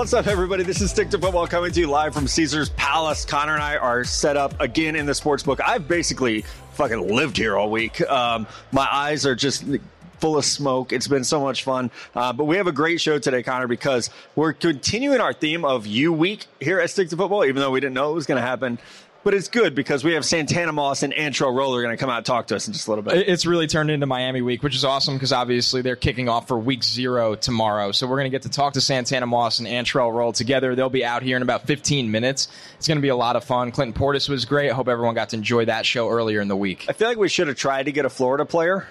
What's up, everybody? This is Stick to Football coming to you live from Caesars Palace. Connor and I are set up again in the sports book. I've basically fucking lived here all week. Um, my eyes are just full of smoke. It's been so much fun. Uh, but we have a great show today, Connor, because we're continuing our theme of U Week here at Stick to Football, even though we didn't know it was going to happen. But it's good because we have Santana Moss and Antrel Rolle are going to come out and talk to us in just a little bit. It's really turned into Miami week, which is awesome because obviously they're kicking off for week zero tomorrow. So we're going to get to talk to Santana Moss and Antrel Rolle together. They'll be out here in about 15 minutes. It's going to be a lot of fun. Clinton Portis was great. I hope everyone got to enjoy that show earlier in the week. I feel like we should have tried to get a Florida player.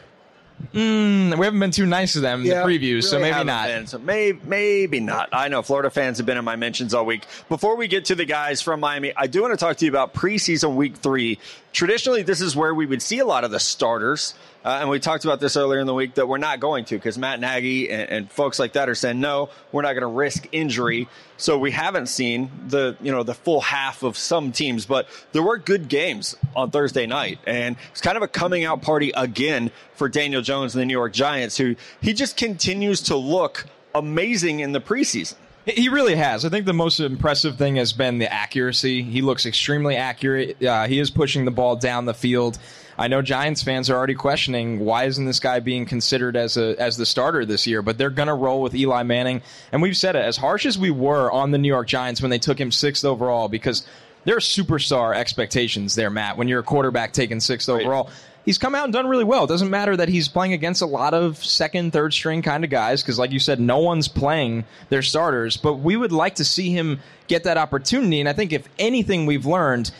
Mm, we haven't been too nice to them in Yeah, the previews, really so maybe not. been. So maybe, maybe not. I know Florida fans have been in my mentions all week. Before we get to the guys from Miami, I do want to talk to you about preseason week three. Traditionally, this is where we would see a lot of the starters. Uh, and we talked about this earlier in the week that we're not going to because Matt Nagy and, and folks like that are saying no, we're not going to risk injury. So we haven't seen the you know the full half of some teams, but there were good games on Thursday night, and it's kind of a coming out party again for Daniel Jones and the New York Giants, who he just continues to look amazing in the preseason. He really has. I think the most impressive thing has been the accuracy. He looks extremely accurate. Uh, he is pushing the ball down the field. I know Giants fans are already questioning why isn't this guy being considered as a as the starter this year, but they're going to roll with Eli Manning. And we've said it as harsh as we were on the New York Giants when they took him 6th overall because there are superstar expectations there, Matt, when you're a quarterback taken 6th overall. He's come out and done really well. It doesn't matter that he's playing against a lot of second, third string kind of guys because, like you said, no one's playing their starters. But we would like to see him get that opportunity. And I think if anything we've learned,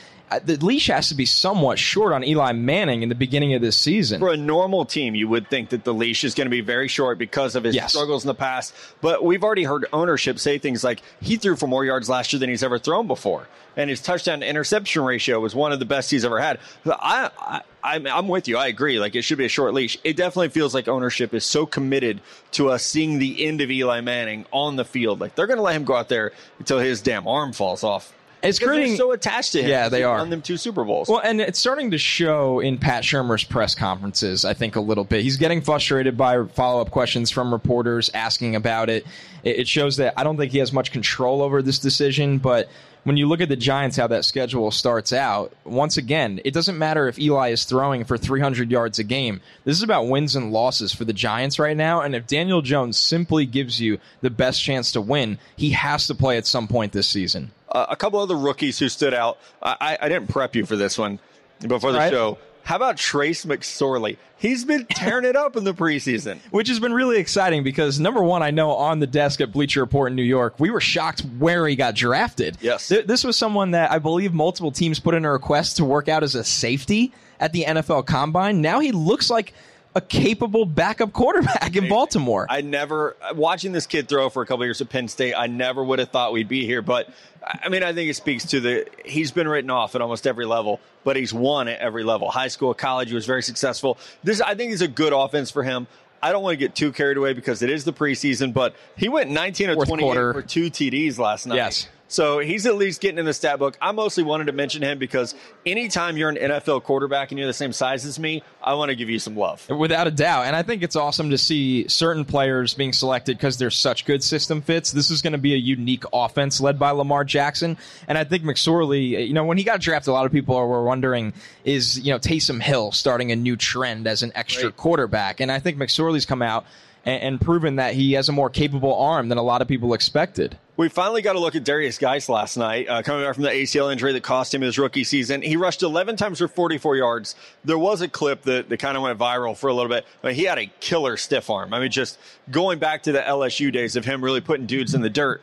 the leash has to be somewhat short on Eli Manning in the beginning of this season. For a normal team, you would think that the leash is going to be very short because of his Yes. struggles in the past. But we've already heard ownership say things like he threw for more yards last year than he's ever thrown before, and his touchdown interception ratio was one of the best he's ever had. I, I I'm, I'm with you. I agree. Like it should be a short leash. It definitely feels like ownership is so committed to us seeing the end of Eli Manning on the field. Like they're going to let him go out there until his damn arm falls off. It's creating- so attached to him. Yeah, they are. Won them two Super Bowls. Well, and it's starting to show in Pat Shurmur's press conferences, I think, a little bit. He's getting frustrated by follow up questions from reporters asking about it. It it shows that I don't think he has much control over this decision, but when you look at the Giants, how that schedule starts out, once again, it doesn't matter if Eli is throwing for 300 yards a game. This is about wins and losses for the Giants right now. And if Daniel Jones simply gives you the best chance to win, he has to play at some point this season. uh, a couple other rookies who stood out. I, I didn't prep you for this one before the Right. show. How about Trace McSorley? He's been tearing it up in the preseason. which has been really exciting because number one, I know on the desk at Bleacher Report in New York, we were shocked where he got drafted. Yes. Th- this was someone that I believe multiple teams put in a request to work out as a safety at the NFL Combine. Now he looks like a capable backup quarterback in Baltimore. I never watching this kid throw for a couple years at Penn State. I never would have thought we'd be here, but I mean, I think it speaks to the he's been written off at almost every level, but he's won at every level. High school, college, he was very successful. This, I think, is a good offense for him. I don't want to get too carried away because it is the preseason, but he went 19 of Fourth 28 quarter. for two TDs last night. Yes. So he's at least getting in the stat book. I mostly wanted to mention him because anytime you're an NFL quarterback and you're the same size as me, I want to give you some love. Without a doubt. And I think it's awesome to see certain players being selected because they're such good system fits. This is going to be a unique offense led by Lamar Jackson. And I think McSorley, you know, when he got drafted, a lot of people were wondering, is, you know, Taysom Hill starting a new trend as an extra Right. quarterback? And I think McSorley's come out and, and proven that he has a more capable arm than a lot of people expected. We finally got a look at Derrius Guice last night, uh, coming back from the ACL injury that cost him his rookie season. He rushed 11 times for 44 yards. There was a clip that, that kind of went viral for a little bit. He had a killer stiff arm. I mean, just going back to the LSU days of him really putting dudes in the dirt.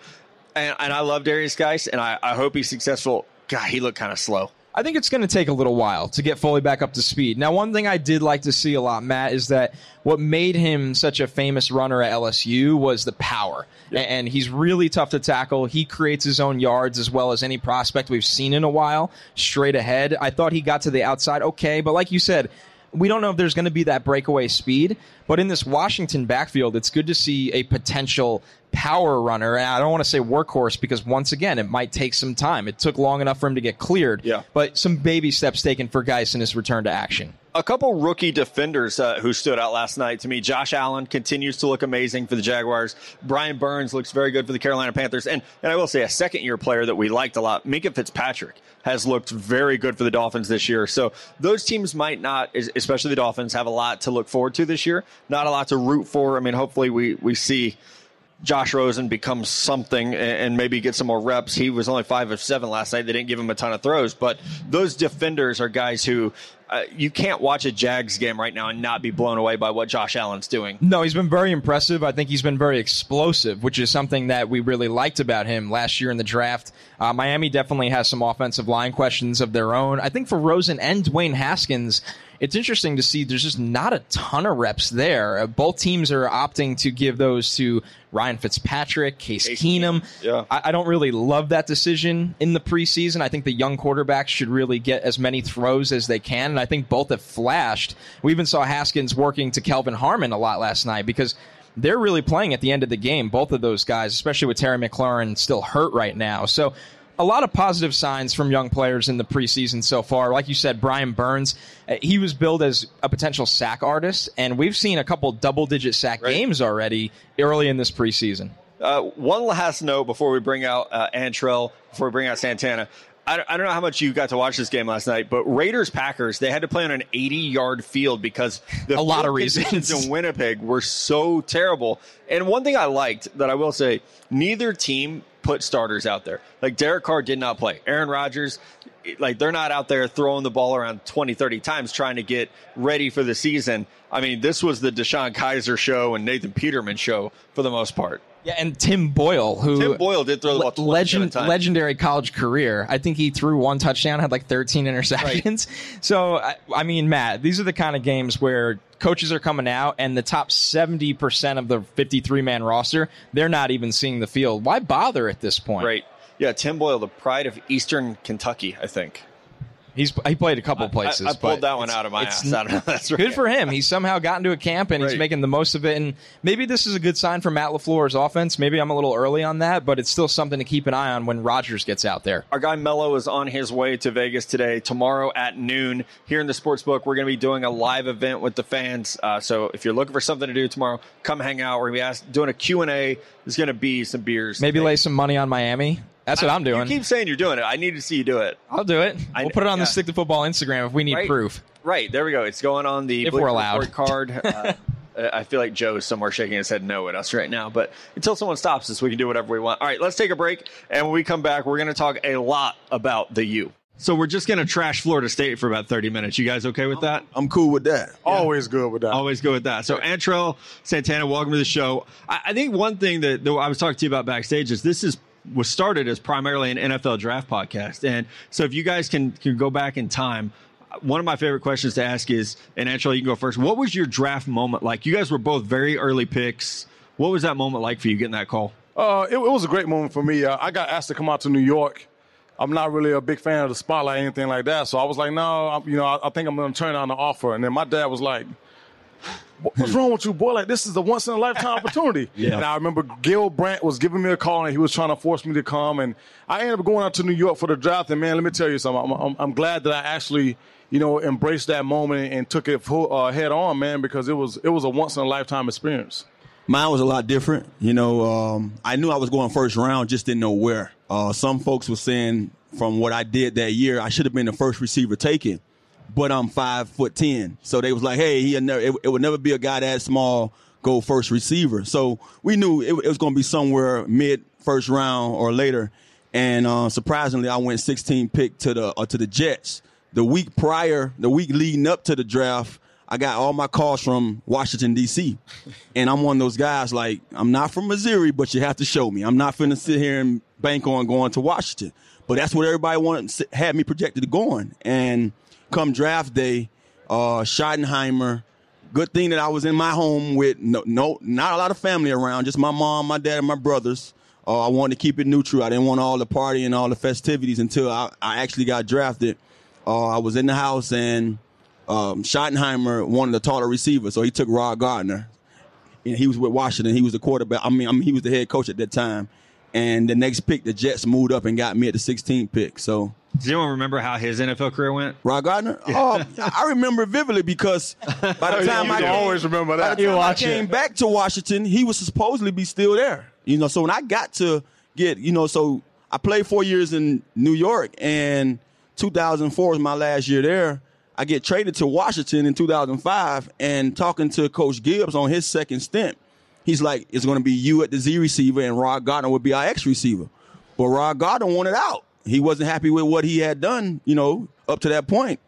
And, and I love Derrius Guice, and I, I hope he's successful. God, he looked kind of slow. I think it's going to take a little while to get fully back up to speed. Now, one thing I did like to see a lot, Matt, is that what made him such a famous runner at LSU was the power. A- And he's really tough to tackle. He creates his own yards as well as any prospect we've seen in a while, straight ahead. I thought he got to the outside okay, but like you said, we don't know if there's going to be that breakaway speed, but in this Washington backfield, it's good to see a potential power runner. And I don't want to say workhorse because once again, it might take some time. It took long enough for him to get cleared, Yeah. but some baby steps taken for Guice in his return to action. A couple rookie defenders uh, who stood out last night to me. Josh Allen continues to look amazing for the Jaguars. Brian Burns looks very good for the Carolina Panthers. And, and I will say a second year player that we liked a lot, Minkah Fitzpatrick, has looked very good for the Dolphins this year. So those teams might not, especially the Dolphins, have a lot to look forward to this year. Not a lot to root for. I mean, hopefully we, we see Josh Rosen becomes something and maybe get some more reps. He was only five of seven last night. They didn't give him a ton of throws, but those defenders are guys who uh, you can't watch a Jags game right now and not be blown away by what Josh Allen's doing. No, he's been very impressive. I think he's been very explosive, which is something that we really liked about him last year in the draft. Uh, Miami definitely has some offensive line questions of their own. I think for Rosen and Dwayne Haskins, it's interesting to see there's just not a ton of reps there. Uh, both teams are opting to give those to Ryan Fitzpatrick, Case, Case Keenum. Yeah. I, I, don't really love that decision in the preseason. I think the young quarterbacks should really get as many throws as they can, and I think both have flashed. We even saw Haskins working to Kelvin Harmon a lot last night because they're really playing at the end of the game, both of those guys, especially with Terry McLaurin still hurt right now. So a lot of positive signs from young players in the preseason so far. Like you said, Brian Burns, uh, he was billed as a potential sack artist, and we've seen a couple double digit sack right. games already early in this preseason. Uh, one last note before we bring out uh, Antrel, before we bring out Santana. I, I don't know how much you got to watch this game last night, but Raiders Packers they had to play on an 80 yard field because the a lot of reasons in Winnipeg were so terrible. And one thing I liked that I will say, neither team put starters out there. Like Derek Carr did not play. Aaron Rodgers, like they're not out there throwing the ball around 20, 30 times trying to get ready for the season. I mean, this was the DeShone Kizer show and Nathan Peterman show for the most part. Yeah, and Tim Boyle, who Tim Boyle did throw the ball legend, legendary college career. I think he threw one touchdown, had like 13 interceptions. Right. So, I, I mean, Matt, these are the kind of games where coaches are coming out and the top 70% of the 53 man roster, they're not even seeing the field. Why bother at this point? Right. Yeah, Tim Boyle, the pride of Eastern Kentucky, I think. He's he played a couple places. I, I pulled that one out of my ass. I don't know. That's right. Good for him. He's somehow gotten to a camp and right. he's making the most of it. And maybe this is a good sign for Matt LaFleur's offense. Maybe I'm a little early on that, but it's still something to keep an eye on when Rodgers gets out there. Our guy Mello is on his way to Vegas today. Tomorrow at noon here in the sports book, we're going to be doing a live event with the fans. Uh, so if you're looking for something to do tomorrow, come hang out. We're going to be asked, doing a Q and A. There's going to be some beers. Maybe lay some money on Miami. That's what I, am doing. You keep saying you're doing it. I need to see you do it. I'll do it. I, we'll put it on yeah. the Stick to Football Instagram if we need right, proof. Right. There we go. It's going on the if we're allowed. card. Uh, I feel like Joe's somewhere shaking his head no at us right now. But until someone stops us, we can do whatever we want. All right, let's take a break. And when we come back, we're going to talk a lot about the U. So we're just going to trash Florida State for about 30 minutes. You guys okay with that? I'm cool with that. Yeah. Always good with that. Always good with that. So Antrel Santana, welcome to the show. I, I think one thing that, that I was talking to you about backstage is this is was started as primarily an NFL draft podcast. And so if you guys can, can go back in time, one of my favorite questions to ask is, and actually you can go first. What was your draft moment like? You guys were both very early picks. What was that moment like for you getting that call? Uh, it, it was a great moment for me. Uh, I got asked to come out to New York. I'm not really a big fan of the spotlight, or anything like that. So I was like, no, I'm, you know, I, I think I'm going to turn down the offer. And then my dad was like, What's wrong with you, boy? Like this is a once in a lifetime opportunity. yeah. And I remember Gil Brandt was giving me a call and he was trying to force me to come. And I ended up going out to New York for the draft. And man, let me tell you something. I'm, I'm, I'm glad that I actually, you know, embraced that moment and took it full, uh, head on, man, because it was it was a once in a lifetime experience. Mine was a lot different. You know, um, I knew I was going first round, just didn't know where. Uh, some folks were saying from what I did that year, I should have been the first receiver taken but I'm five foot ten. So they was like, hey, he never, it, it, would never be a guy that small go first receiver. So we knew it, it was going to be somewhere mid first round or later. And uh, surprisingly, I went 16 pick to the uh, to the Jets. The week prior, the week leading up to the draft, I got all my calls from Washington D.C. And I'm one of those guys like I'm not from Missouri, but you have to show me. I'm not finna sit here and bank on going to Washington. But that's what everybody wanted had me projected to going. And come draft day, uh, Schottenheimer. Good thing that I was in my home with no, no, not a lot of family around, just my mom, my dad, and my brothers. Uh, I wanted to keep it neutral. I didn't want all the party and all the festivities until I, I actually got drafted. Uh, I was in the house and um, Schottenheimer wanted a taller receiver, so he took Rod Gardner. And he was with Washington. He was the quarterback. I mean, I mean, he was the head coach at that time. And the next pick, the Jets moved up and got me at the 16th pick. So Does anyone remember how his NFL career went? Rod Gardner? Oh, I remember vividly because by the time you I do. always remember by that. the You time I came it. back to Washington, he was supposedly be still there. You know, so when I got to get, you know, so I played four years in New York, and 2004 was my last year there. I get traded to Washington in 2005, and talking to Coach Gibbs on his second stint, he's like, "It's going to be you at the Z receiver, and Rod Gardner would be our X receiver." But Rod Gardner wanted out. He wasn't happy with what he had done, you know, up to that point,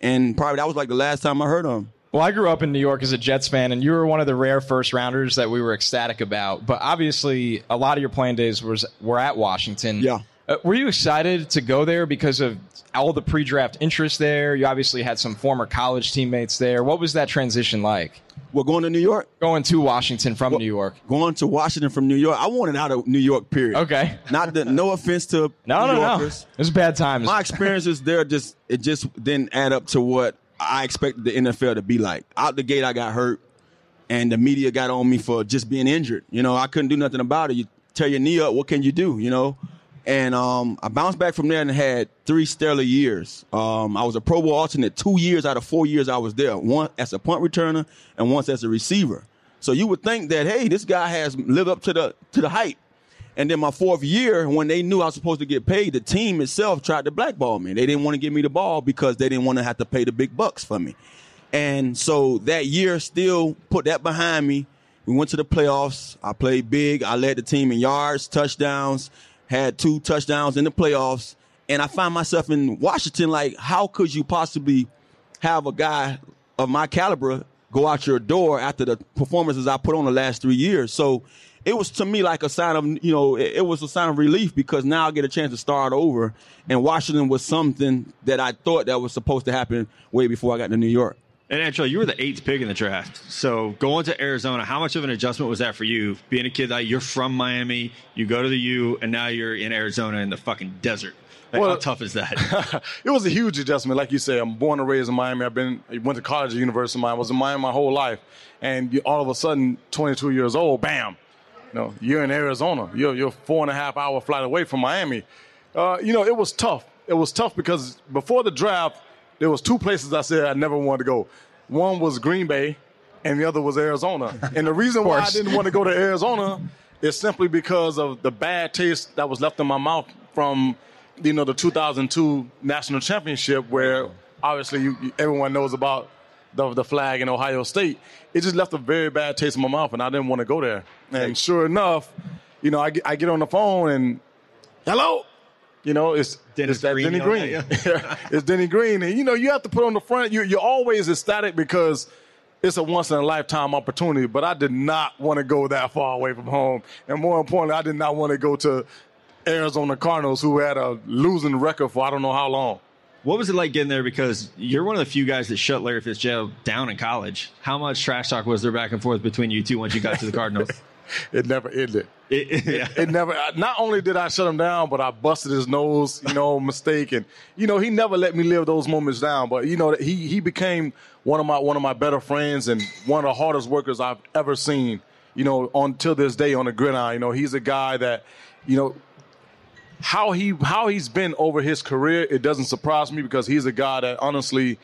and probably that was like the last time I heard of him. Well, I grew up in New York as a Jets fan, and you were one of the rare first rounders that we were ecstatic about. But obviously, a lot of your playing days was were at Washington. Yeah. Uh, were you excited to go there because of all the pre-draft interest there? You obviously had some former college teammates there. What was that transition like? We're going to New York. Going to Washington from New York. Going to Washington from New York. I wanted out of New York. Period. Okay. Not the no offense to No, New no, no. Yorkers. It was a bad times. My experiences there just it just didn't add up to what I expected the NFL to be like. Out the gate, I got hurt, and the media got on me for just being injured. You know, I couldn't do nothing about it. You tear your knee up, what can you do? You know. And um, I bounced back from there and had three stellar years. Um, I was a Pro Bowl alternate two years out of four years I was there. One as a punt returner and once as a receiver. So you would think that hey, this guy has lived up to the to the hype. And then my fourth year, when they knew I was supposed to get paid, the team itself tried to blackball me. They didn't want to give me the ball because they didn't want to have to pay the big bucks for me. And so that year still put that behind me. We went to the playoffs. I played big. I led the team in yards, touchdowns, had two touchdowns in the playoffs. And I find myself in Washington like, how could you possibly have a guy of my caliber go out your door after the performances I put on the last three years? So it was to me like a sign of, you know, it, was a sign of relief because now I get a chance to start over. And Washington was something that I thought that was supposed to happen way before I got to New York. And actually, you were the eighth pick in the draft. So going to Arizona, how much of an adjustment was that for you? Being a kid that you're from Miami, you go to the U, and now you're in Arizona in the fucking desert. Like, Well- how tough is that? it was a huge adjustment. Like you said, I'm born and raised in Miami. I've been I went to college at University of Miami. I was in Miami my whole life, and you, all of a sudden, 22 years old, bam, you know, you're in Arizona. You're you're four and a half hour flight away from Miami. Uh, you know, it was tough. It was tough because before the draft, there was two places I said I never wanted to go. One was Green Bay, and the other was Arizona. And the reason why I didn't want to go to Arizona is simply because of the bad taste that was left in my mouth from, you know, the 2002 national championship, where obviously you, everyone knows about the, the flag in Ohio State. It just left a very bad taste in my mouth, and I didn't want to go there. And sure enough, you know, I I get on the phone and, hello. You know, it's Dennis it's that Green Denny Green. at it's Denny Green, and you know you have to put on the front. You, you're always ecstatic because it's a once in a lifetime opportunity. But I did not want to go that far away from home, and more importantly, I did not want to go to Arizona Cardinals, who had a losing record for I don't know how long. what was it like getting there? Because you're one of the few guys that shut Larry Fitzgerald down in college. How much trash talk was there back and forth between you two once you got to the Cardinals? It never ended. It- yeah. It never. Not only did I shut him down, but I busted his nose. You know, mistake, and you know he never let me live those moments down. But you know he he became one of my one of my better friends and one of the hardest workers I've ever seen. You know, until this day on the gridiron. You know, he's a guy that, you know, how he how he's been over his career. It doesn't surprise me because he's a guy that honestly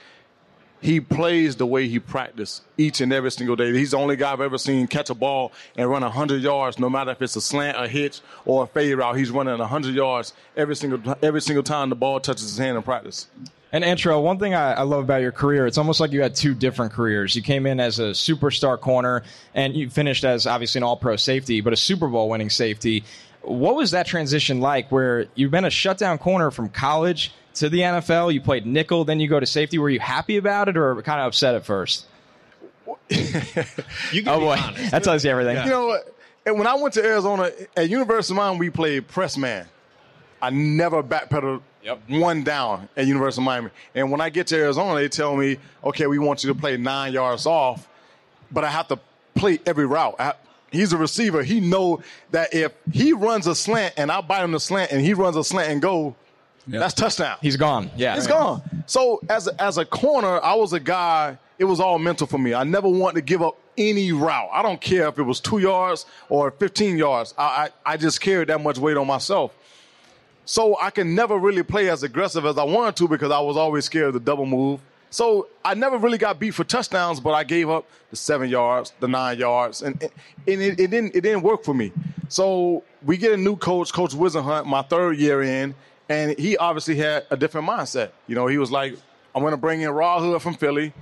he plays the way he practiced each and every single day. He's the only guy I've ever seen catch a ball and run 100 yards, no matter if it's a slant, a hitch, or a fade route. He's running 100 yards every single every single time the ball touches his hand in practice. And Antrel, one thing I, I love about your career, it's almost like you had two different careers. You came in as a superstar corner, and you finished as obviously an All-Pro safety, but a Super Bowl winning safety. What was that transition like? Where you've been a shutdown corner from college to the NFL, you played nickel, then you go to safety. Were you happy about it, or kind of upset at first? Oh boy, honest. that tells you everything. You know, when I went to Arizona at University of Miami, we played press man. I never backpedaled one down at University of Miami. And when I get to Arizona, they tell me, okay, we want you to play nine yards off, but I have to play every route. I, he's a receiver. He know that if he runs a slant and I bite him the slant and he runs a slant and go, that's touchdown. He's gone. Yeah, It's gone. So as a, as a corner, I was a guy. It was all mental for me. I never wanted to give up any route. I don't care if it was two yards or 15 yards. I, I, I just carried that much weight on myself. So I can never really play as aggressive as I wanted to because I was always scared of the double move. So I never really got beat for touchdowns, but I gave up the seven yards, the nine yards, and, and it, it didn't it didn't work for me. So we get a new coach, Coach Whisenhunt, my third year in, and he obviously had a different mindset. You know, he was like, I'm going to bring in Rod Hood from Philly.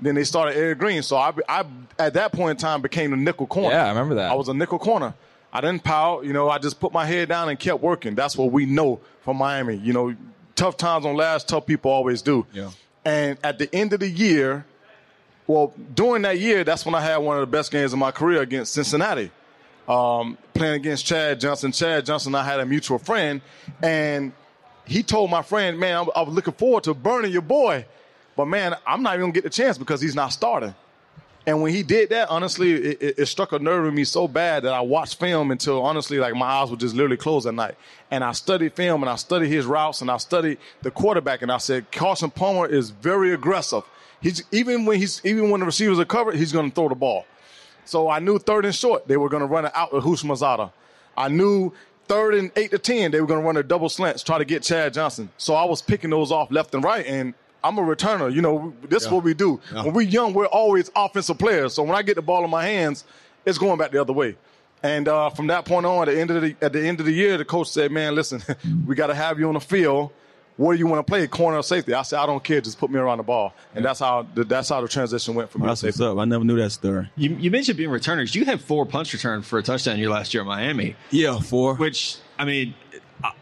Then they started Eric Green. So I, I, at that point in time, became the nickel corner. Yeah, I remember that. I was a nickel corner. I didn't pout. You know, I just put my head down and kept working. That's what we know from Miami. You know, tough times on last, tough people always do. Yeah. And at the end of the year, well, during that year, that's when I had one of the best games of my career against Cincinnati. Um, playing against Chad Johnson. Chad Johnson, I had a mutual friend, and he told my friend, "Man, I, was looking forward to burning your boy, but man, I'm not even gonna get the chance because he's not starting." And when he did that, honestly, it, it, it, struck a nerve in me so bad that I watched film until honestly, like my eyes would just literally close at night. And I studied film and I studied his routes and I studied the quarterback and I said Carson Palmer is very aggressive. He's even when he's even when the receivers are covered, he's to throw the ball. So I knew third and short they were to run it out with Houshmandzadeh. I knew third and eight to ten they were going to run a double slants, try to get Chad Johnson. So I was picking those off left and right, and I'm a returner. You know, this yeah. is what we do. Yeah. When we're young, we're always offensive players. So when I get the ball in my hands, it's going back the other way. And uh, from that point on, at the end of the at the end of the year, the coach said, "Man, listen, we got to have you on the field. Where do you want to play, corner or safety?" I said, "I don't care. Just put me around the ball." And that's how the, that's how the transition went for me. That's what's up. I never knew that story. You, you mentioned being returners. You had four punch return for a touchdown your last year at Miami. Yeah, four. Which I mean,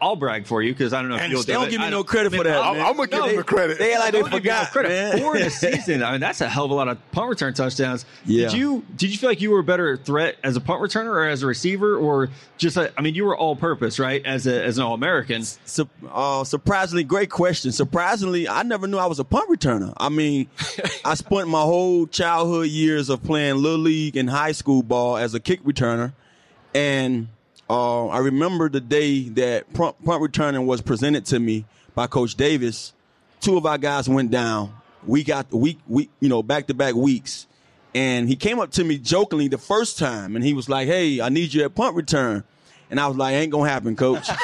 I'll brag for you because I don't know if you'll they do don't it. give me no credit for that. I'm, I'm gonna give them the credit. They like they forgot. No credit. Man. Four in a season. I mean, that's a hell of a lot of punt return touchdowns. Yeah. Did you did you feel like you were a better threat as a punt returner or as a receiver or just a, I mean, you were all purpose, right? As a, as an all American. Su- uh, surprisingly, great question. Surprisingly, I never knew I was a punt returner. I mean, I spent my whole childhood years of playing little league and high school ball as a kick returner, and uh, I remember the day that punt, punt returning was presented to me by Coach Davis. Two of our guys went down. We got the week, week, you know, back to back weeks. And he came up to me jokingly the first time and he was like, Hey, I need you at punt return. And I was like, Ain't gonna happen, coach.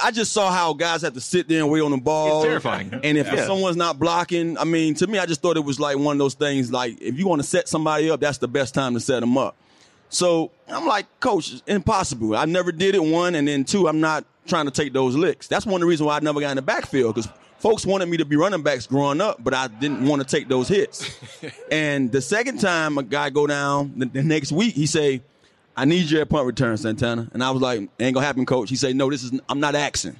I just saw how guys have to sit there and wait on the ball. It's terrifying. And if yeah. someone's not blocking, I mean, to me, I just thought it was like one of those things like, if you want to set somebody up, that's the best time to set them up. So I'm like, coach, it's impossible. I never did it, one, and then two, I'm not trying to take those licks. That's one of the reasons why I never got in the backfield because folks wanted me to be running backs growing up, but I didn't want to take those hits. and the second time a guy go down the, the, next week, he say, I need you at punt return, Santana. And I was like, ain't gonna happen, coach. He said, no, this is, I'm not axing.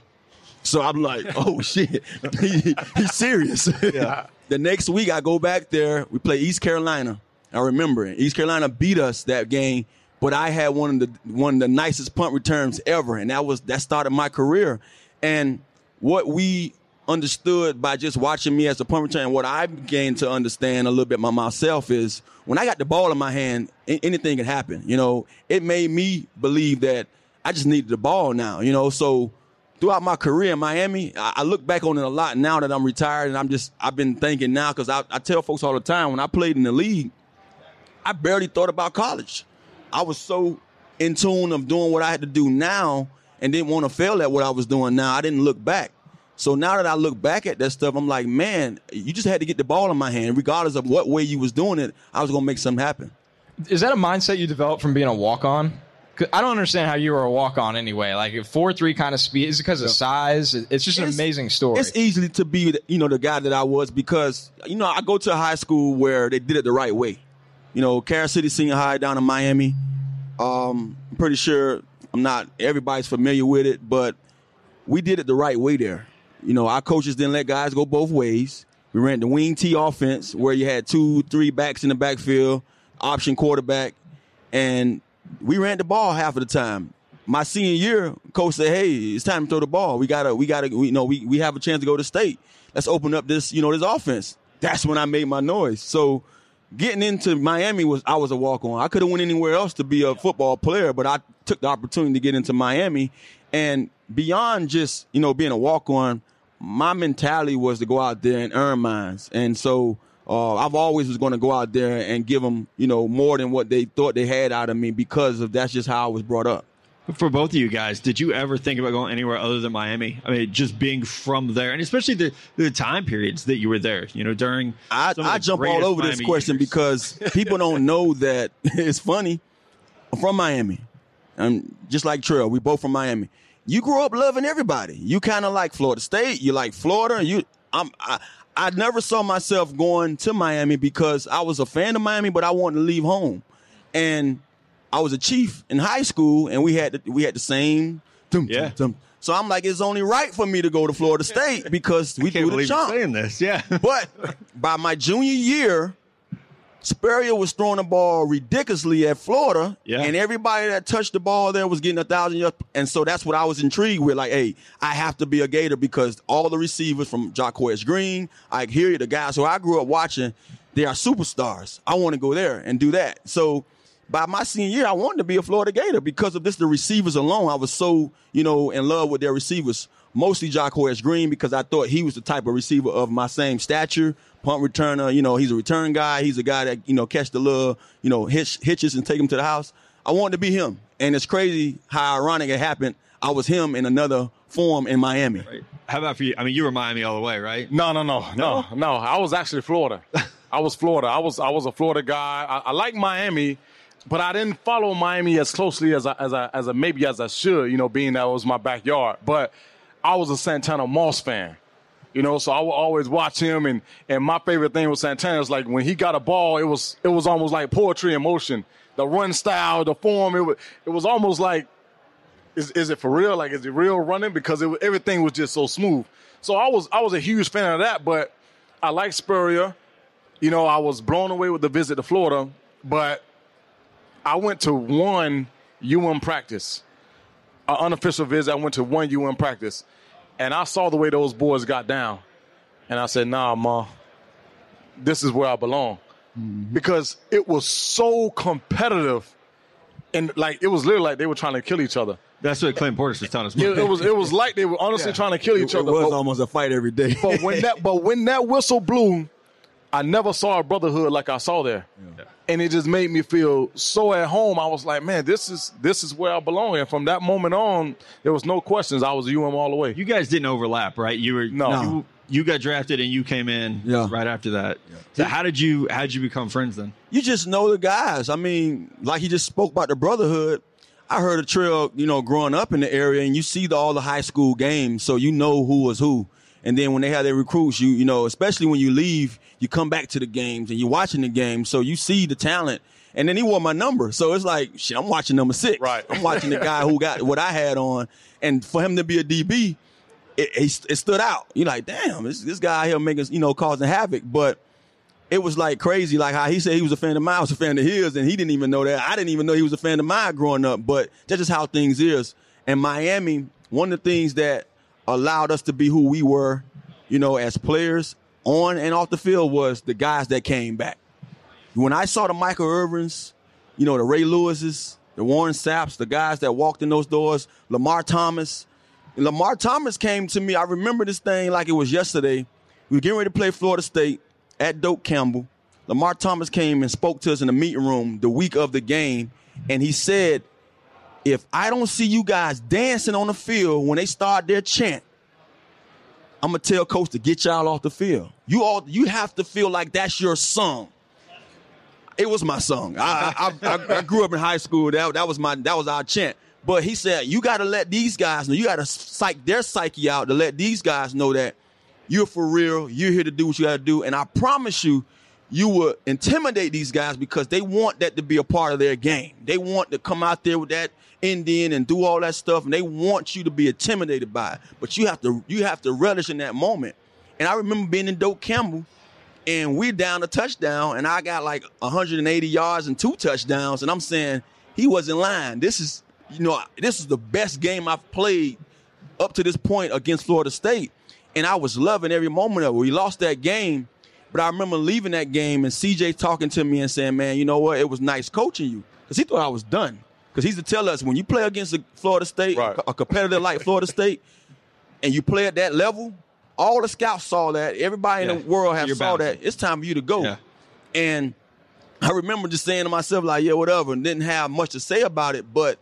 So I'm like, oh shit, he, he's serious. Yeah. the next week I go back there, we play East Carolina. I remember it. East Carolina beat us that game, but I had one of the one of the nicest punt returns ever, and that was that started my career. And what we understood by just watching me as a punt return, what I began to understand a little bit by myself is when I got the ball in my hand, anything can happen. You know, it made me believe that I just needed the ball now. You know, so throughout my career in Miami, I, look back on it a lot now that I'm retired, and I'm just I've been thinking now because I, I tell folks all the time when I played in the league, I barely thought about college. I was so in tune of doing what I had to do now and didn't want to fail at what I was doing now. I didn't look back. So now that I look back at that stuff, I'm like, man, you just had to get the ball in my hand, regardless of what way you was doing it. I was gonna make something happen. Is that a mindset you developed from being a walk on? I don't understand how you were a walk on anyway. Like four three kind of speed. Is it because of size? It's just an it's, amazing story. It's easily to be, you know, the guy that I was because you know I go to a high school where they did it the right way you know, Carol City Senior High down in Miami. Um, I'm pretty sure I'm not everybody's familiar with it, but we did it the right way there. You know, our coaches didn't let guys go both ways. We ran the wing T offense where you had two, three backs in the backfield, option quarterback, and we ran the ball half of the time. My senior year, coach said, "Hey, it's time to throw the ball. We gotta, we gotta, we, you know, we we have a chance to go to state. Let's open up this, you know, this offense." That's when I made my noise. So getting into Miami was I was a walk on. I could have went anywhere else to be a football player, but I took the opportunity to get into Miami. And beyond just you know being a walk on, my mentality was to go out there and earn mines. And so uh, I've always was going to go out there and give them, you know, more than what they thought they had out of me because of that's just how I was brought up. For both of you guys, did you ever think about going anywhere other than Miami? I mean, just being from there, and especially the, the time periods that you were there. You know, during I, I jump all over Miami this question years. because people don't know that it's funny. I'm from Miami. I'm just like Trail. We both from Miami. You grew up loving everybody. You kind of like Florida State. You like Florida. You, I'm, I, I never saw myself going to Miami because I was a fan of Miami, but I wanted to leave home. And I was a chief in high school, and we had the, we had the same. Dum, yeah. Dum, so I'm like, it's only right for me to go to Florida State because we do the chump. Saying this, yeah. but by my junior year, Spurrier was throwing the ball ridiculously at Florida, yeah. and everybody that touched the ball there was getting a thousand yards. And so that's what I was intrigued with. Like, hey, I have to be a Gator because all the receivers from Jacquez Green, I hear you the guys who I grew up watching, they are superstars. I want to go there and do that. So by my senior year, I wanted to be a Florida Gator because of this. The receivers alone, I was so you know in love with their receivers. Mostly Jacquez Green because I thought he was the type of receiver of my same stature punt returner. You know, he's a return guy. He's a guy that, you know, catch the little, you know, hitch, hitches and take him to the house. I wanted to be him. And it's crazy how ironic it happened. I was him in another form in Miami. Right. How about for you? I mean, you were Miami all the way, right? No, no, no, no, no. I was actually Florida. I was Florida. I was I was a Florida guy. I, I like Miami, but I didn't follow Miami as closely as I, as I, as I, maybe as I should. You know, being that was my backyard. But I was a Santana Moss fan. You know, so I would always watch him, and and my favorite thing with Santana is like when he got a ball, it was it was almost like poetry in motion. The run style, the form, it was it was almost like, is is it for real? Like is it real running? Because it, everything was just so smooth. So I was I was a huge fan of that, but I like Spurrier. You know, I was blown away with the visit to Florida, but I went to one UM practice, an unofficial visit. I went to one UM practice and I saw the way those boys got down. And I said, nah, ma, this is where I belong. Mm-hmm. Because it was so competitive. And like it was literally like they were trying to kill each other. That's what Clint Portis was telling us. It, it, was it was like they were honestly yeah. trying to kill each it, other. It was but, almost a fight every day. but when that but when that whistle blew, I never saw a brotherhood like I saw there. Yeah. And it just made me feel so at home. I was like, man, this is this is where I belong. And from that moment on, there was no questions. I was UM all the way. You guys didn't overlap, right? You were no. You, you got drafted and you came in yeah. right after that. Yeah. So how did you how did you become friends then? You just know the guys. I mean, like he just spoke about the brotherhood. I heard a trail, you know, growing up in the area, and you see the, all the high school games, so you know who was who. And then when they have their recruits, you you know, especially when you leave, you come back to the games and you're watching the games, so you see the talent. And then he wore my number, so it's like, shit, I'm watching number six. Right. I'm watching the guy who got what I had on, and for him to be a DB, it, it, it stood out. You're like, damn, this, this guy here making, you know, causing havoc. But it was like crazy, like how he said he was a fan of mine, I was a fan of his, and he didn't even know that. I didn't even know he was a fan of mine growing up. But that's just how things is. And Miami, one of the things that allowed us to be who we were, you know, as players on and off the field was the guys that came back. When I saw the Michael Irvins, you know, the Ray Lewises, the Warren Sapps, the guys that walked in those doors, Lamar Thomas. Lamar Thomas came to me. I remember this thing like it was yesterday. We were getting ready to play Florida State at Doak Campbell. Lamar Thomas came and spoke to us in the meeting room the week of the game, and he said, if I don't see you guys dancing on the field when they start their chant, I'm gonna tell coach to get y'all off the field. You all you have to feel like that's your song. It was my song. I, I, I, I grew up in high school. That, that was my that was our chant. But he said you got to let these guys know. You got to psych their psyche out to let these guys know that you're for real. You're here to do what you got to do. And I promise you, you will intimidate these guys because they want that to be a part of their game. They want to come out there with that Indian and do all that stuff, and they want you to be intimidated by it. But you have to you have to relish in that moment. And I remember being in Doak Campbell, and we're down a touchdown, and I got like 180 yards and two touchdowns, and I'm saying he was in line. This is you know this is the best game I've played up to this point against Florida State, and I was loving every moment of it. We lost that game, but I remember leaving that game and CJ talking to me and saying, "Man, you know what? It was nice coaching you," because he thought I was done. Because he's to tell us when you play against a Florida State, right. a competitor like Florida State, and you play at that level, All the scouts saw that. Everybody Yeah. in the world have You're saw bouncing. that. It's time for you to go. Yeah. And I remember just saying to myself, like, yeah, whatever, and didn't have much to say about it, but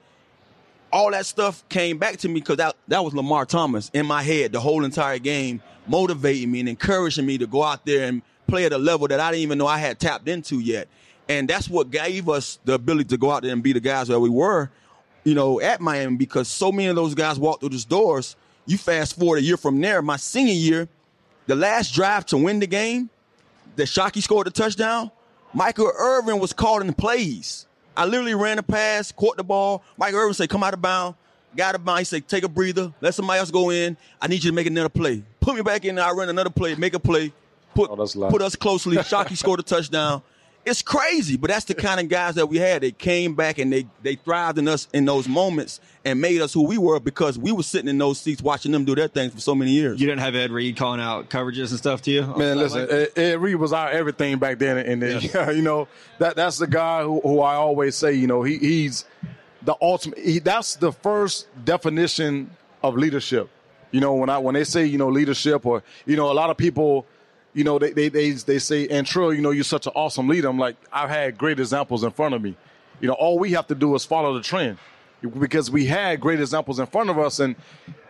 all that stuff came back to me because that, that was Lamar Thomas in my head the whole entire game, motivating me and encouraging me to go out there and play at a level that I didn't even know I had tapped into yet. And that's what gave us the ability to go out there and be the guys that we were, you know, at Miami because so many of those guys walked through those doors. You fast forward a year from there, my senior year, the last drive to win the game, that Shockey scored the touchdown, Michael Irvin was calling plays. I literally ran a pass, caught the ball. Michael Irvin said, come out of bounds. Got of bounds. He said, take a breather. Let somebody else go in. I need you to make another play. Put me back in there. I run another play, make a play. Put, Oh, put us closely. Shockey scored a touchdown. It's crazy, but that's the kind of guys that we had. They came back and they they thrived in us in those moments and made us who we were because we were sitting in those seats watching them do their thing for so many years. You didn't have Ed Reed calling out coverages and stuff to you? Man, listen, Ed, Ed Reed was our everything back then, and then you know that that's the guy who, who I always say, you know, he, he's the ultimate. He, that's the first definition of leadership. You know, when I when they say you know leadership, or you know, a lot of people, you know, they they they, they say, and Trill, you know, you're such an awesome leader. I'm like, I've had great examples in front of me. You know, all we have to do is follow the trend because we had great examples in front of us, and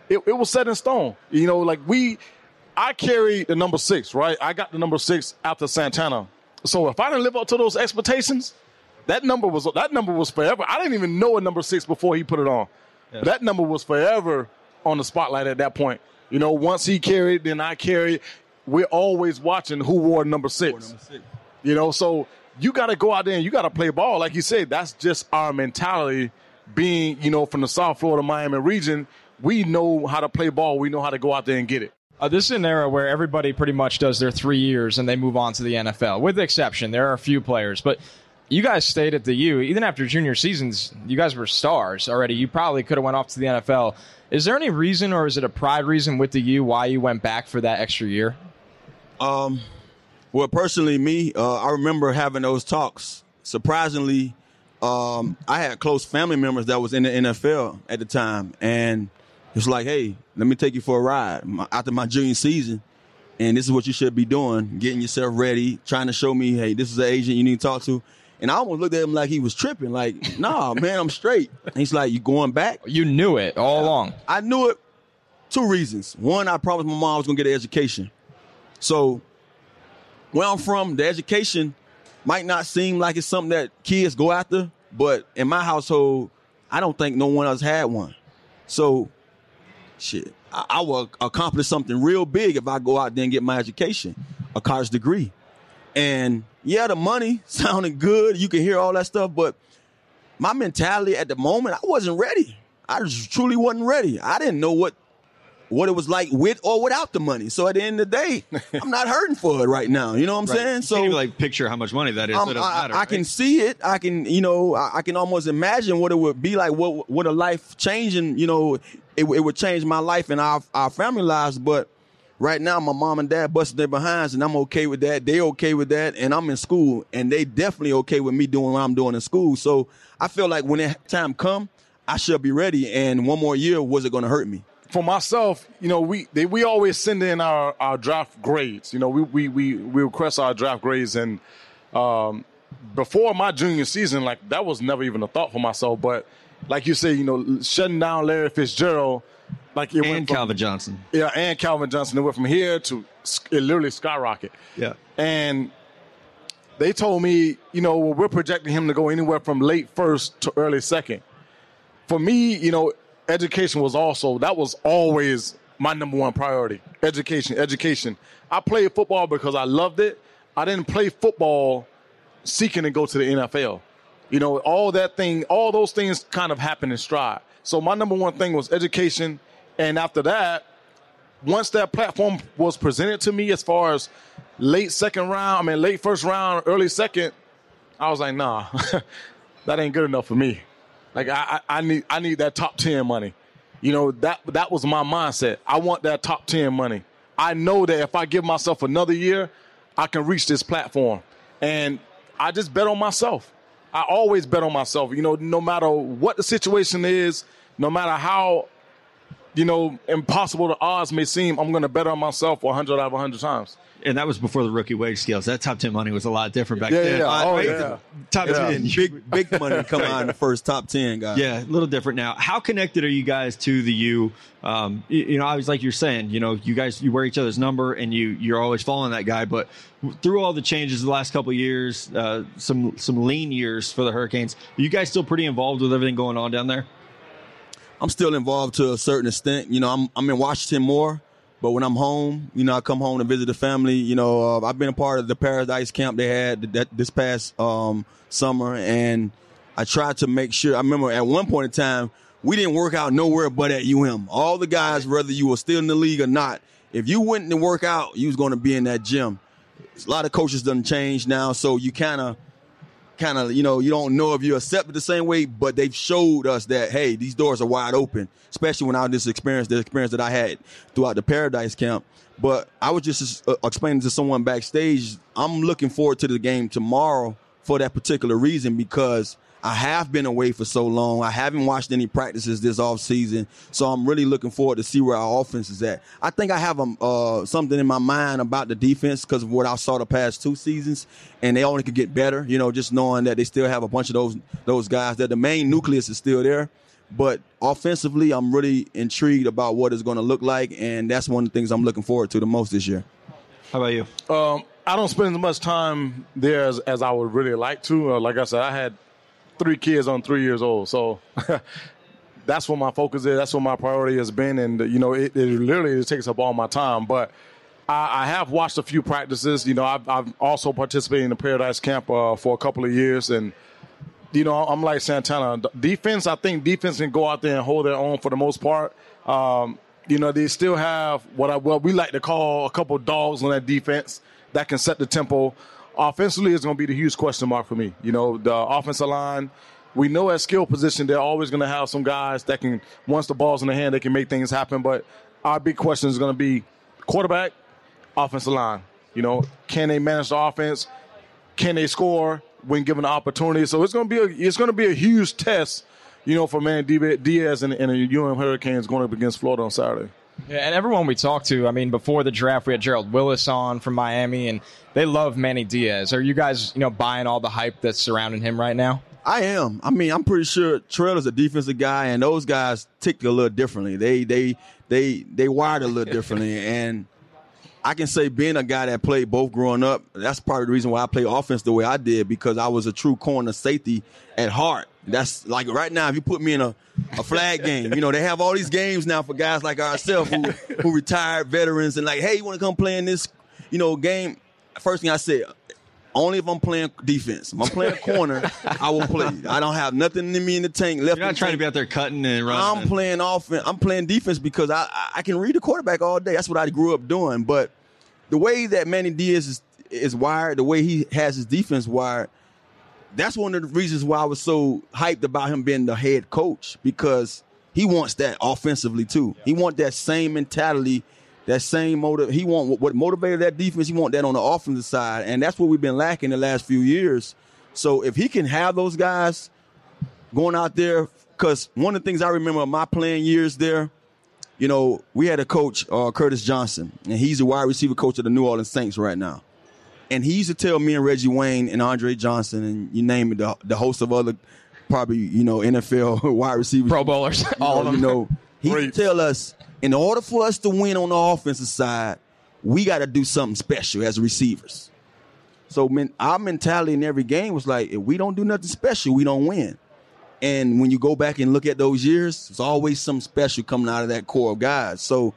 it, it was set in stone. You know, like we, I carried the number six, right? I got the number six after Santana. So if I didn't live up to those expectations, that number was that number was forever. I didn't even know a number six before he put it on. But that number was forever on the spotlight at that point. You know, once he carried, then I carried. We're always watching who wore number six. You know, so you got to go out there and you got to play ball. Like you said, that's just our mentality. Being, you know, from the South Florida, Miami region, we know how to play ball. We know how to go out there and get it. Uh, this is an era where everybody pretty much does their three years and they move on to the NFL, with the exception. There are a few players, but you guys stayed at the U. Even after junior seasons, you guys were stars already. You probably could have went off to the NFL. Is there any reason, or is it a pride reason with the U why you went back for that extra year? Um, well, personally, me, uh, I remember having those talks. Surprisingly, um, I had close family members that was in the NFL at the time, and it's like, hey, let me take you for a ride my, after my junior season, and this is what you should be doing: getting yourself ready, trying to show me, hey, this is the agent you need to talk to. And I almost looked at him like he was tripping, like, nah, man, I'm straight. And he's like, you going back? You knew it all along. I knew it. Two reasons. One, I promised my mom I was gonna get an education. So where I'm from, the education might not seem like it's something that kids go after, but in my household, I don't think no one else had one. So, shit, I, I will accomplish something real big if I go out there and get my education, a college degree. And yeah, the money sounded good. You can hear all that stuff, but my mentality at the moment, I wasn't ready. I just truly wasn't ready. I didn't know what what it was like with or without the money. So at the end of the day, I'm not hurting for it right now. You know what I'm saying? You So like picture how much money that is. um, I, matter, I right? can see it. I can, you know, I, I can almost imagine what it would be like. What what a life changing, you know, it, it would change my life and our our family lives. But right now, my mom and dad busted their behinds, and I'm okay with that. They okay with that, and I'm in school, and they definitely okay with me doing what I'm doing in school. So I feel like when that time come, I should be ready. And one more year, was it going to hurt me? For myself, you know, we they, we always send in our, our draft grades. You know, we we we, we request our draft grades, and um, before my junior season, like that was never even a thought for myself. But like you say, you know, shutting down Larry Fitzgerald, like it and went from, Calvin Johnson. yeah, and Calvin Johnson, it went from here to it literally skyrocket. Yeah. And they told me, you know, well, we're projecting him to go anywhere from late first to early second. For me, you know, education was also that was always my number one priority. Education, education. I played football because I loved it. I didn't play football seeking to go to the NFL. You know, all that thing, all those things kind of happened in stride. So my number one thing was education, and after that, once that platform was presented to me as far as late second round, I mean late first round, early second, I was like, nah, that ain't good enough for me. Like I, I, I need I need that top ten money. You know, that that was my mindset. I want that top ten money. I know that if I give myself another year, I can reach this platform. And I just bet on myself. I always bet on myself. You know, no matter what the situation is, no matter how you know, impossible the odds may seem, I'm going to bet on myself 100 out of 100 times. And that was before the rookie wage scales. That top 10 money was a lot different back Yeah, then. yeah, oh, yeah. Top. 10. Big big money come out in the first top ten guys. Yeah, a little different now. How connected are you guys to the U? Um, you, you know, I was like you're saying, you know, you guys you wear each other's number and you you're always following that guy. But through all the changes the last couple of years, uh, some some lean years for the Hurricanes, are you guys still pretty involved with everything going on down there? I'm still involved to a certain extent. You know, I'm I'm in Washington more, but when I'm home, you know, I come home to visit the family. You know, uh, I've been a part of the Paradise Camp they had that this past um, summer, and I tried to make sure. I remember at one point in time, we didn't work out nowhere but at UM. All the guys, whether you were still in the league or not, if you went to work out, you was going to be in that gym. A lot of coaches done changed now, so you kind of kind of, you know, you don't know if you accept it the same way, but they've showed us that, hey, these doors are wide open, especially when I had this experience, the experience that I had throughout the Paradise Camp. But I was just uh, explaining to someone backstage, I'm looking forward to the game tomorrow for that particular reason because I have been away for so long. I haven't watched any practices this off season, so I'm really looking forward to see where our offense is at. I think I have um, uh, something in my mind about the defense because of what I saw the past two seasons, and they only could get better. You know, just knowing that they still have a bunch of those those guys. That the main nucleus is still there, but offensively, I'm really intrigued about what it's going to look like, and that's one of the things I'm looking forward to the most this year. How about you? Um, I don't spend as much time there as, as I would really like to. Uh, like I said, I had three kids on three years old, so that's what my focus is. That's what my priority has been, and you know, it, it literally takes up all my time. But I, I have watched a few practices. You know, I've, I've also participated in the Paradise Camp uh, for a couple of years, and you know, I'm like Santana. Defense, I think defense can go out there and hold their own for the most part. Um, you know, they still have what I what we like to call a couple dogs on that defense that can set the tempo. Offensively, is going to be the huge question mark for me. You know, the offensive line. We know at skill position they're always going to have some guys that can once the ball's in the hand they can make things happen. But our big question is going to be quarterback, offensive line. You know, can they manage the offense? Can they score when given the opportunity? So it's going to be a, it's going to be a huge test. You know, for Manny Diaz and, and the UM Hurricanes going up against Florida on Saturday. Yeah, and everyone we talked to, I mean, before the draft, we had Gerald Willis on from Miami, and they love Manny Diaz. Are you guys, you know, buying all the hype that's surrounding him right now? I am. I mean, I'm pretty sure Antrel is a defensive guy, and those guys tick a little differently. They they they they wired a little differently, and I can say being a guy that played both growing up, that's part of the reason why I play offense the way I did because I was a true corner safety at heart. That's like right now, if you put me in a, a flag game, you know, they have all these games now for guys like ourselves who, who retired veterans and like, hey, you want to come play in this, you know, game? First thing I said, only if I'm playing defense. If I'm playing corner, I will play. I don't have nothing in me in the tank left. You're not trying to be out there cutting and running. I'm playing offense. I'm playing defense because I, I I can read the quarterback all day. That's what I grew up doing. But the way that Manny Diaz is is wired, the way he has his defense wired, that's one of the reasons why I was so hyped about him being the head coach because he wants that offensively too. He want that same mentality, that same motive. He want what, motivated that defense. He want that on the offensive side, and that's what we've been lacking the last few years. So if he can have those guys going out there, because one of the things I remember my playing years there, you know, we had a coach, uh, Curtis Johnson, and he's the wide receiver coach of the New Orleans Saints right now. And he used to tell me and Reggie Wayne and Andre Johnson and you name it, the, the host of other probably, you know, NFL wide receivers. Pro bowlers, all of them. You know, he Great. would tell us, in order for us to win on the offensive side, we got to do something special as receivers. So men, our mentality in every game was like, if we don't do nothing special, we don't win. And when you go back and look at those years, there's always something special coming out of that core of guys. So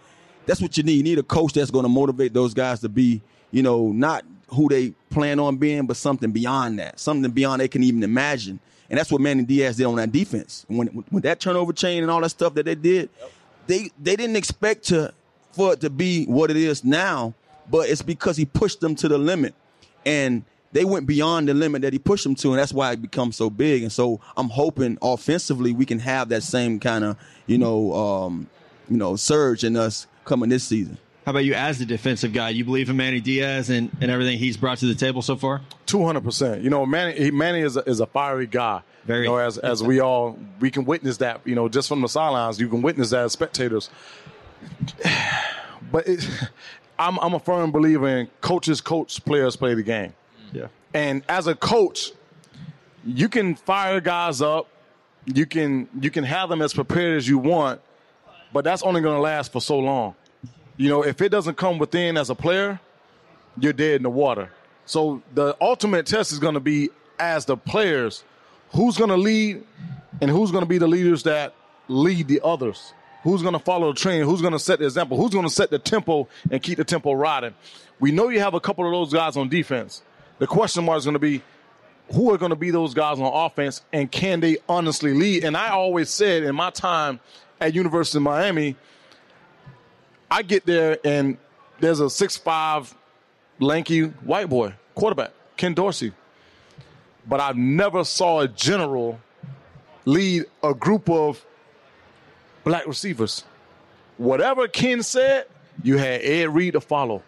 that's what you need. You need a coach that's going to motivate those guys to be, you know, not who they plan on being, but something beyond that, something beyond they can even imagine. And that's what Manny Diaz did on that defense. When when that turnover chain and all that stuff that they did, they they didn't expect to for it to be what it is now, but it's because he pushed them to the limit. And they went beyond the limit that he pushed them to, and that's why it becomes so big. And so I'm hoping offensively we can have that same kind of, you know, um, you know, surge in us coming this season. How about you as the defensive guy? You believe in Manny Diaz and, and everything he's brought to the table so far? Two hundred percent. You know, Manny he, Manny is a, is a fiery guy. Very. You know, as as we all we can witness that. You know, just from the sidelines, you can witness that as spectators. But it, I'm I'm a firm believer in coaches coach, players play the game. Yeah. And as a coach, you can fire guys up. You can you can have them as prepared as you want, but that's only going to last for so long. You know, if it doesn't come within as a player, you're dead in the water. So the ultimate test is going to be as the players, who's going to lead and who's going to be the leaders that lead the others. Who's going to follow the train? Who's going to set the example? Who's going to set the tempo and keep the tempo riding? We know you have a couple of those guys on defense. The question mark is going to be who are going to be those guys on offense and can they honestly lead? And I always said in my time at University of Miami, I get there and there's a six-five lanky white boy quarterback, Ken Dorsey. But I've never saw a general lead a group of black receivers. Whatever Ken said, you had Ed Reed to follow.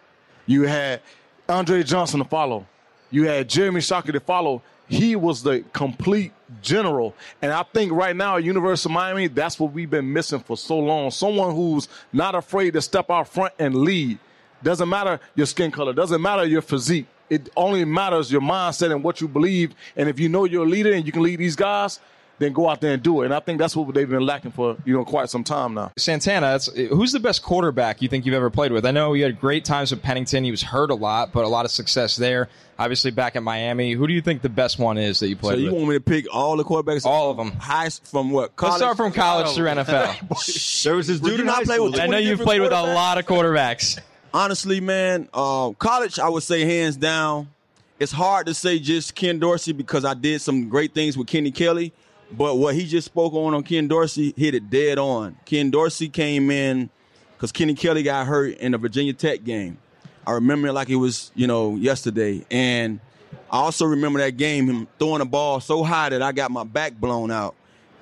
You had Andre Johnson to follow. You had Jeremy Shockey to follow. He was the complete general. And I think right now at University of Miami, that's what we've been missing for so long. Someone who's not afraid to step out front and lead. Doesn't matter your skin color, doesn't matter your physique. It only matters your mindset and what you believe. And if you know you're a leader and you can lead these guys, then go out there and do it. And I think that's what they've been lacking for you know quite some time now. Santana, it's, who's the best quarterback you think you've ever played with? I know you had great times with Pennington. He was hurt a lot, but a lot of success there. Obviously, back at Miami, who do you think the best one is that you played? So you with? want me to pick all the quarterbacks? All of them. High from what? Let's start from college through NFL. There was this dude you in not high play school with I know you've played with a lot of quarterbacks. Honestly, man, um, college, I would say hands down. It's hard to say just Ken Dorsey because I did some great things with Kenny Kelly, but what he just spoke on on Ken Dorsey hit it dead on. Ken Dorsey came in because Kenny Kelly got hurt in the Virginia Tech game. I remember it like it was, you know, yesterday. And I also remember that game, him throwing the ball so high that I got my back blown out.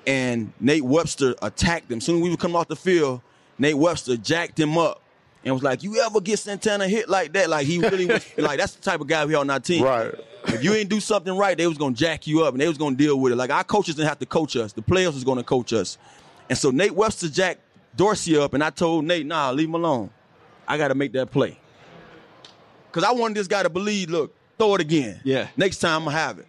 And Nate Webster attacked him. Soon as we were coming off the field, Nate Webster jacked him up and was like, "You ever get Santana hit like that? Like he really was like that's the type of guy we on our team. Right. If you ain't do something right, they was gonna jack you up and they was gonna deal with it. Like our coaches didn't have to coach us; the players was gonna coach us. And so Nate Webster jacked Dorsey up, and I told Nate, "Nah, leave him alone. I got to make that play." Because I wanted this guy to believe, look, throw it again. Yeah. Next time I'm gonna have it.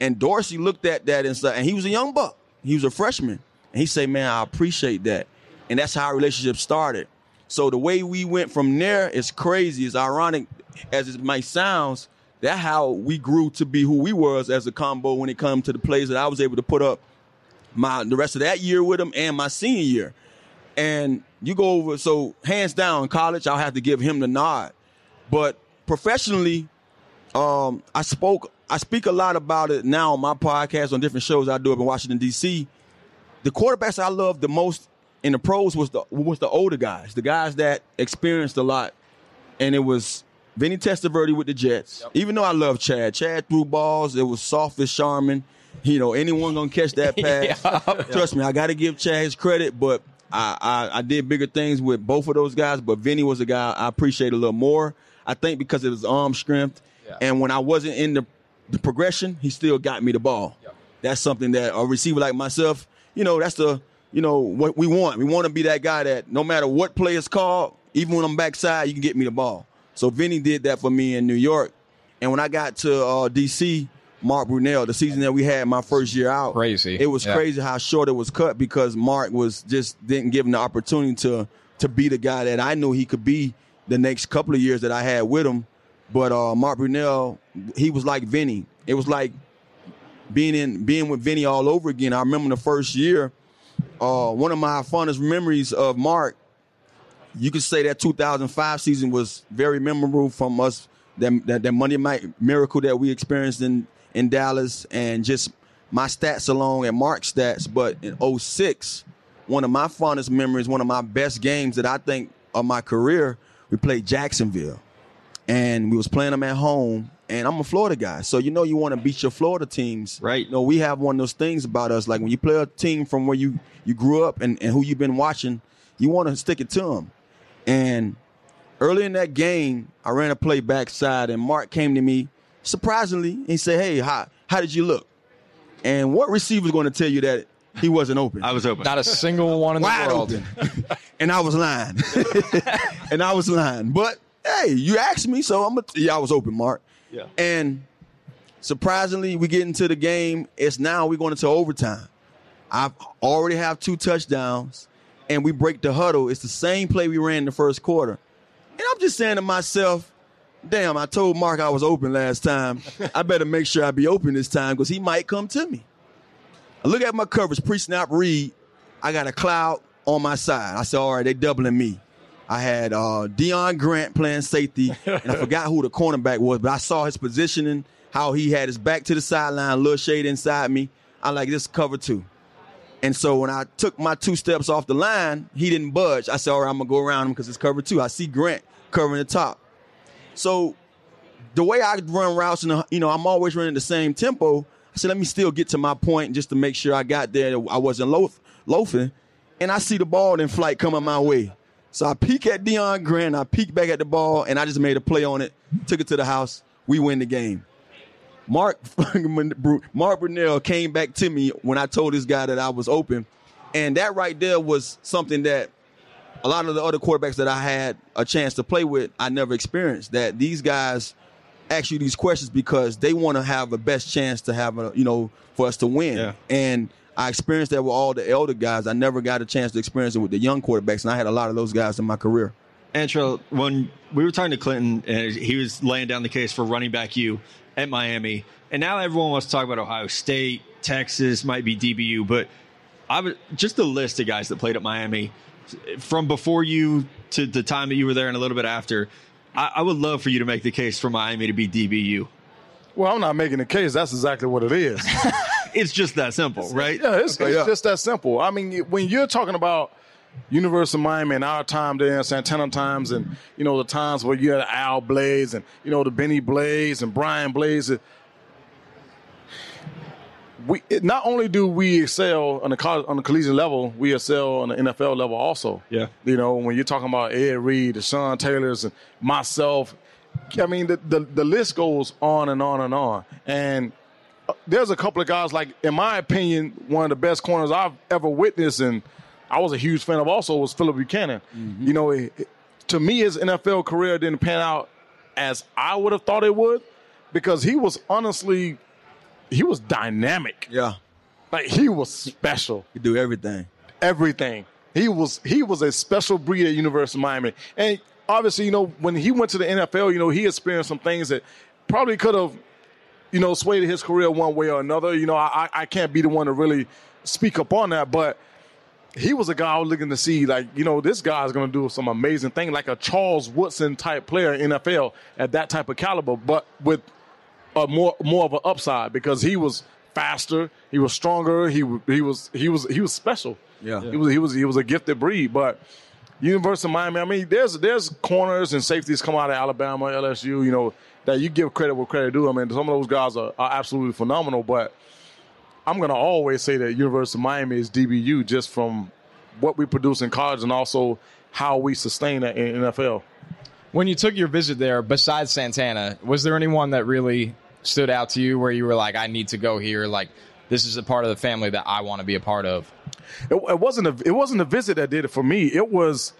And Dorsey looked at that and said, and he was a young buck. He was a freshman. And he said, man, I appreciate that. And that's how our relationship started. So the way we went from there is crazy. It's ironic as it might sounds. That's how we grew to be who we was as a combo when it come to the plays that I was able to put up my the rest of that year with him and my senior year. And you go over, so hands down, college, I'll have to give him the nod. But professionally, um, I spoke, I speak a lot about it now on my podcast on different shows I do up in Washington D.C. The quarterbacks I love the most in the pros was the was the older guys, the guys that experienced a lot, and it was Vinny Testaverde with the Jets. Even though I love Chad, Chad threw balls. It was soft as Charmin. You know, anyone gonna catch that pass? Trust me, I got to give Chad his credit, but I, I I did bigger things with both of those guys. But Vinny was a guy I appreciate a little more. I think because of his arm strength, and when I wasn't in the the progression, he still got me the ball. That's something that a receiver like myself, you know, that's the you know what we want. We want to be that guy that no matter what play is called, even when I'm backside, you can get me the ball. So Vinny did that for me in New York, and when I got to uh, DC, Mark Brunell, the season that we had my first year out, Crazy. It was Yeah. crazy how short it was cut because Mark was just didn't give him the opportunity to to be the guy that I knew he could be the next couple of years that I had with him. But uh, Mark Brunell, he was like Vinny. It was like being in being with Vinny all over again. I remember the first year. Uh, one of my fondest memories of Mark. You could say that 2005 season was very memorable from us. That that, that Monday night miracle that we experienced in in Dallas, and just my stats alone and Mark's stats. But in 06, one of my fondest memories, one of my best games that I think of my career, we played Jacksonville and we was playing them at home. And I'm a Florida guy, so you know you want to beat your Florida teams, Right. You know we have one of those things about us, like when you play a team from where you you grew up and, and who you've been watching, you want to stick it to them. And Early in that game, I ran a play backside, and Mark came to me surprisingly. He said, "Hey, how how did you look?" And what receiver's going to tell you that he wasn't open? I was open. Not a single one in the world. open. and I was lying. and I was lying. But hey, you asked me, so I'm gonna yeah, I was open, Mark. And surprisingly, we get into the game. It's now we're going into overtime. I already have two touchdowns, and we break the huddle. It's the same play we ran in the first quarter. And I'm just saying to myself, damn, I told Mark I was open last time. I better make sure I be open this time because he might come to me. I look at my coverage, pre-snap read. I got a cloud on my side. I said, all right, they doubling me. I had uh, Deon Grant playing safety, and I forgot who the cornerback was, but I saw his positioning, how he had his back to the sideline, a little shade inside me. I like this cover two. And so when I took my two steps off the line, he didn't budge. I said, all right, I'm going to go around him because it's cover two. I see Grant covering the top. So the way I run routes, and you know, I'm always running the same tempo. I said, let me still get to my point just to make sure I got there. I wasn't loaf, loafing. And I see the ball in flight coming my way. So I peek at Deon Grant, I peek back at the ball, and I just made a play on it, took it to the house. We win the game. Mark Mark Brunell came back to me when I told this guy that I was open. And that right there was something that a lot of the other quarterbacks that I had a chance to play with, I never experienced. That these guys ask you these questions because they want to have the best chance to have a, you know, for us to win. Yeah. And I experienced that with all the elder guys. I never got a chance to experience it with the young quarterbacks, and I had a lot of those guys in my career. Antrel, when we were talking to Clinton, and he was laying down the case for running back you at Miami, and now everyone wants to talk about Ohio State, Texas, might be DBU, but I was just the list of guys that played at Miami from before you to the time that you were there and a little bit after. I, I would love for you to make the case for Miami to be DBU. Well, I'm not making the case. That's exactly what it is. It's just that simple, right? Yeah, it's, it's yeah. just that simple. I mean, when you're talking about University of Miami and our time there, Santana times, and you know the times where you had Al Blades and you know the Bennie Blades and Brian Blades. We it, not only do we excel on the college, on the collegiate level, we excel on the NFL level also. Yeah. you know when you're talking about Ed Reed, the Sean Taylors, and myself. I mean, the, the the list goes on and on and on, and there's a couple of guys like, in my opinion, one of the best corners I've ever witnessed, and I was a huge fan of. Also, was Phillip Buchanon. Mm-hmm. You know, it, it- to me, his NFL career didn't pan out as I would have thought it would, because he was honestly, he was dynamic. Yeah, Like he was special you do everything. everything. He was he was a special breed at University of Miami, and obviously, you know, when he went to the NFL, you know, he experienced some things that probably could have, you know, swayed his career one way or another. You know, I I- I can't be the one to really speak up on that, but he was a guy I was looking to see, like, you know, this guy's going to do some amazing thing, like a Charles Woodson type player in NFL at that type of caliber, but with a more more of an upside because he was faster, he was stronger, he he was he was he was special. Yeah. he was he was he was a gifted breed. But University of Miami, I mean, there's there's corners and safeties come out of Alabama, LSU, you know, that you give credit where credit due. I mean, some of those guys are, are absolutely phenomenal, but I'm gonna always say that University of Miami is DBU just from what we produce in college and also how we sustain that in NFL. When you took your visit there, besides Santana, was there anyone that really stood out to you where you were like, I need to go here? Like, this is a part of the family that I want to be a part of? It, it wasn't a it wasn't a visit that did it for me. It was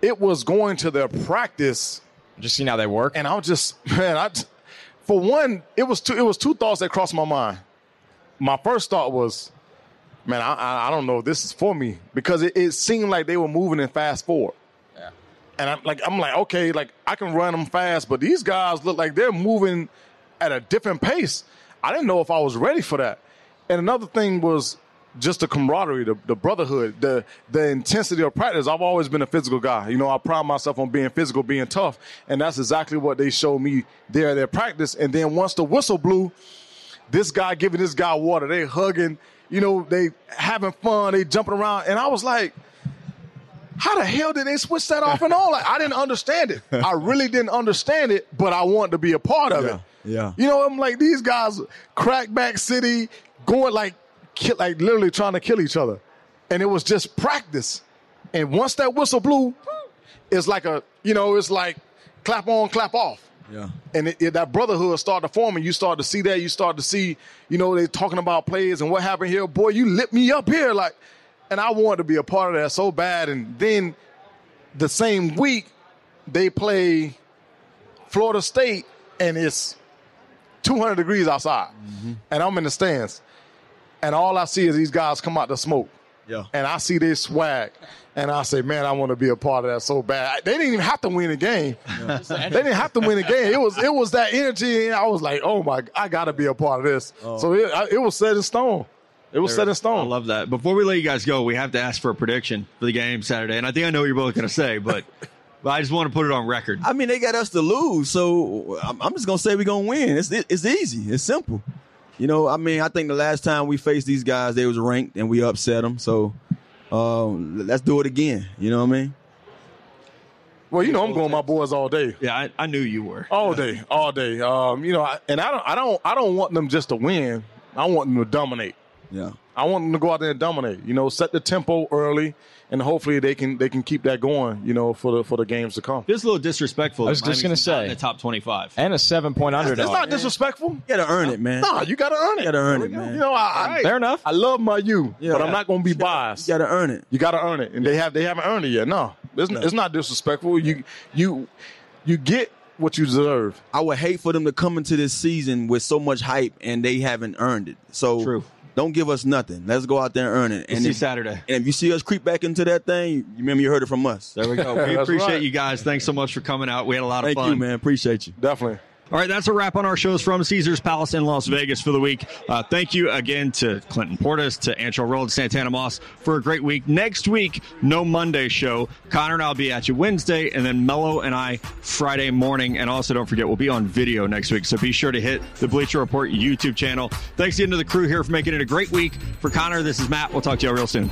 it was going to their practice, Just seeing how they work? and I was just man. I for one, it was two it was two thoughts that crossed my mind. My first thought was, man, I I, I don't know if this is for me because it, it seemed like they were moving in fast forward. Yeah. And I'm like, I'm like, okay, like I can run them fast, but these guys look like they're moving at a different pace. I didn't know if I was ready for that. And another thing was just the camaraderie, the, the brotherhood, the the intensity of practice. I've always been a physical guy. You know, I pride myself on being physical, being tough, and that's exactly what they showed me there at their practice. And then once the whistle blew, this guy giving this guy water, they hugging, you know, they having fun, they jumping around, and I was like, how the hell did they switch that off and on? Like I didn't understand it. I really didn't understand it, but I wanted to be a part of Yeah, it. yeah. You know, I'm like these guys, crackback city, going like, kill, like literally trying to kill each other, and it was just practice. And once that whistle blew, it's like a you know it's like clap on, clap off. Yeah. And it, it, that brotherhood start to form, and you start to see that. You start to see, you know, they're talking about plays and what happened here. Boy, you lit me up here, like, and I wanted to be a part of that so bad. And then the same week, they play Florida State, and it's 200 degrees outside, mm-hmm. and I'm in the stands, and all I see is these guys come out to smoke. Yeah. And I see this swag, and I say, man, I want to be a part of that so bad. They didn't even have to win the game. they didn't have to win the game. It was it was that energy, and I was like, oh my, God, I got to be a part of this. Oh. So it, I, it was set in stone. It was set in stone. I love that. Before we let you guys go, we have to ask for a prediction for the game Saturday, and I think I know what you're both going to say, but but I just want to put it on record. I mean, they got us to lose, so I'm, I'm just gonna say we're gonna win. It's it's easy. It's simple. You know, I mean, I think the last time we faced these guys, they was ranked and we upset them. So um, let's do it again. You know what I mean? well, you know, I'm going my boys all day. Yeah, I, I knew you were. all day, all day. Um, you know, I, and I don't, I don't, I don't want them just to win. I want them to dominate. Yeah. I want them to go out there and dominate. You know, set the tempo early, and hopefully they can they can keep that going. You know, for the for the games to come. Feels a little disrespectful. I was just gonna say. in the top 25. and a seven point underdog. It's not disrespectful. You gotta earn it, man. Nah, you got to earn it. You gotta earn it, man. You know, I, I, Fair enough. I love my you, Yeah. but I'm not going to be biased. You gotta earn it. You got to earn it, and they have they haven't earned it yet. No, it's, it's not disrespectful. You you you get what you deserve. I would hate for them to come into this season with so much hype and they haven't earned it. So True. Don't give us nothing. Let's go out there and earn it. We'll and see if, Saturday. And if you see us creep back into that thing, you remember you heard it from us. There we go. We appreciate right. you guys. Thanks so much for coming out. We had a lot of fun. Thank you, man. Appreciate you. Definitely. All right, that's a wrap on our shows from Caesars Palace in Las Vegas for the week. Uh, thank you again to Clinton Portis, to Antrel Rolle, to Santana Moss for a great week. Next week, no Monday show. Connor and I'll be at you Wednesday, and then Mello and I Friday morning. And also, don't forget, we'll be on video next week. So be sure to hit the Bleacher Report YouTube channel. Thanks again to the crew here for making it a great week. For Connor, this is Matt. We'll talk to you all real soon.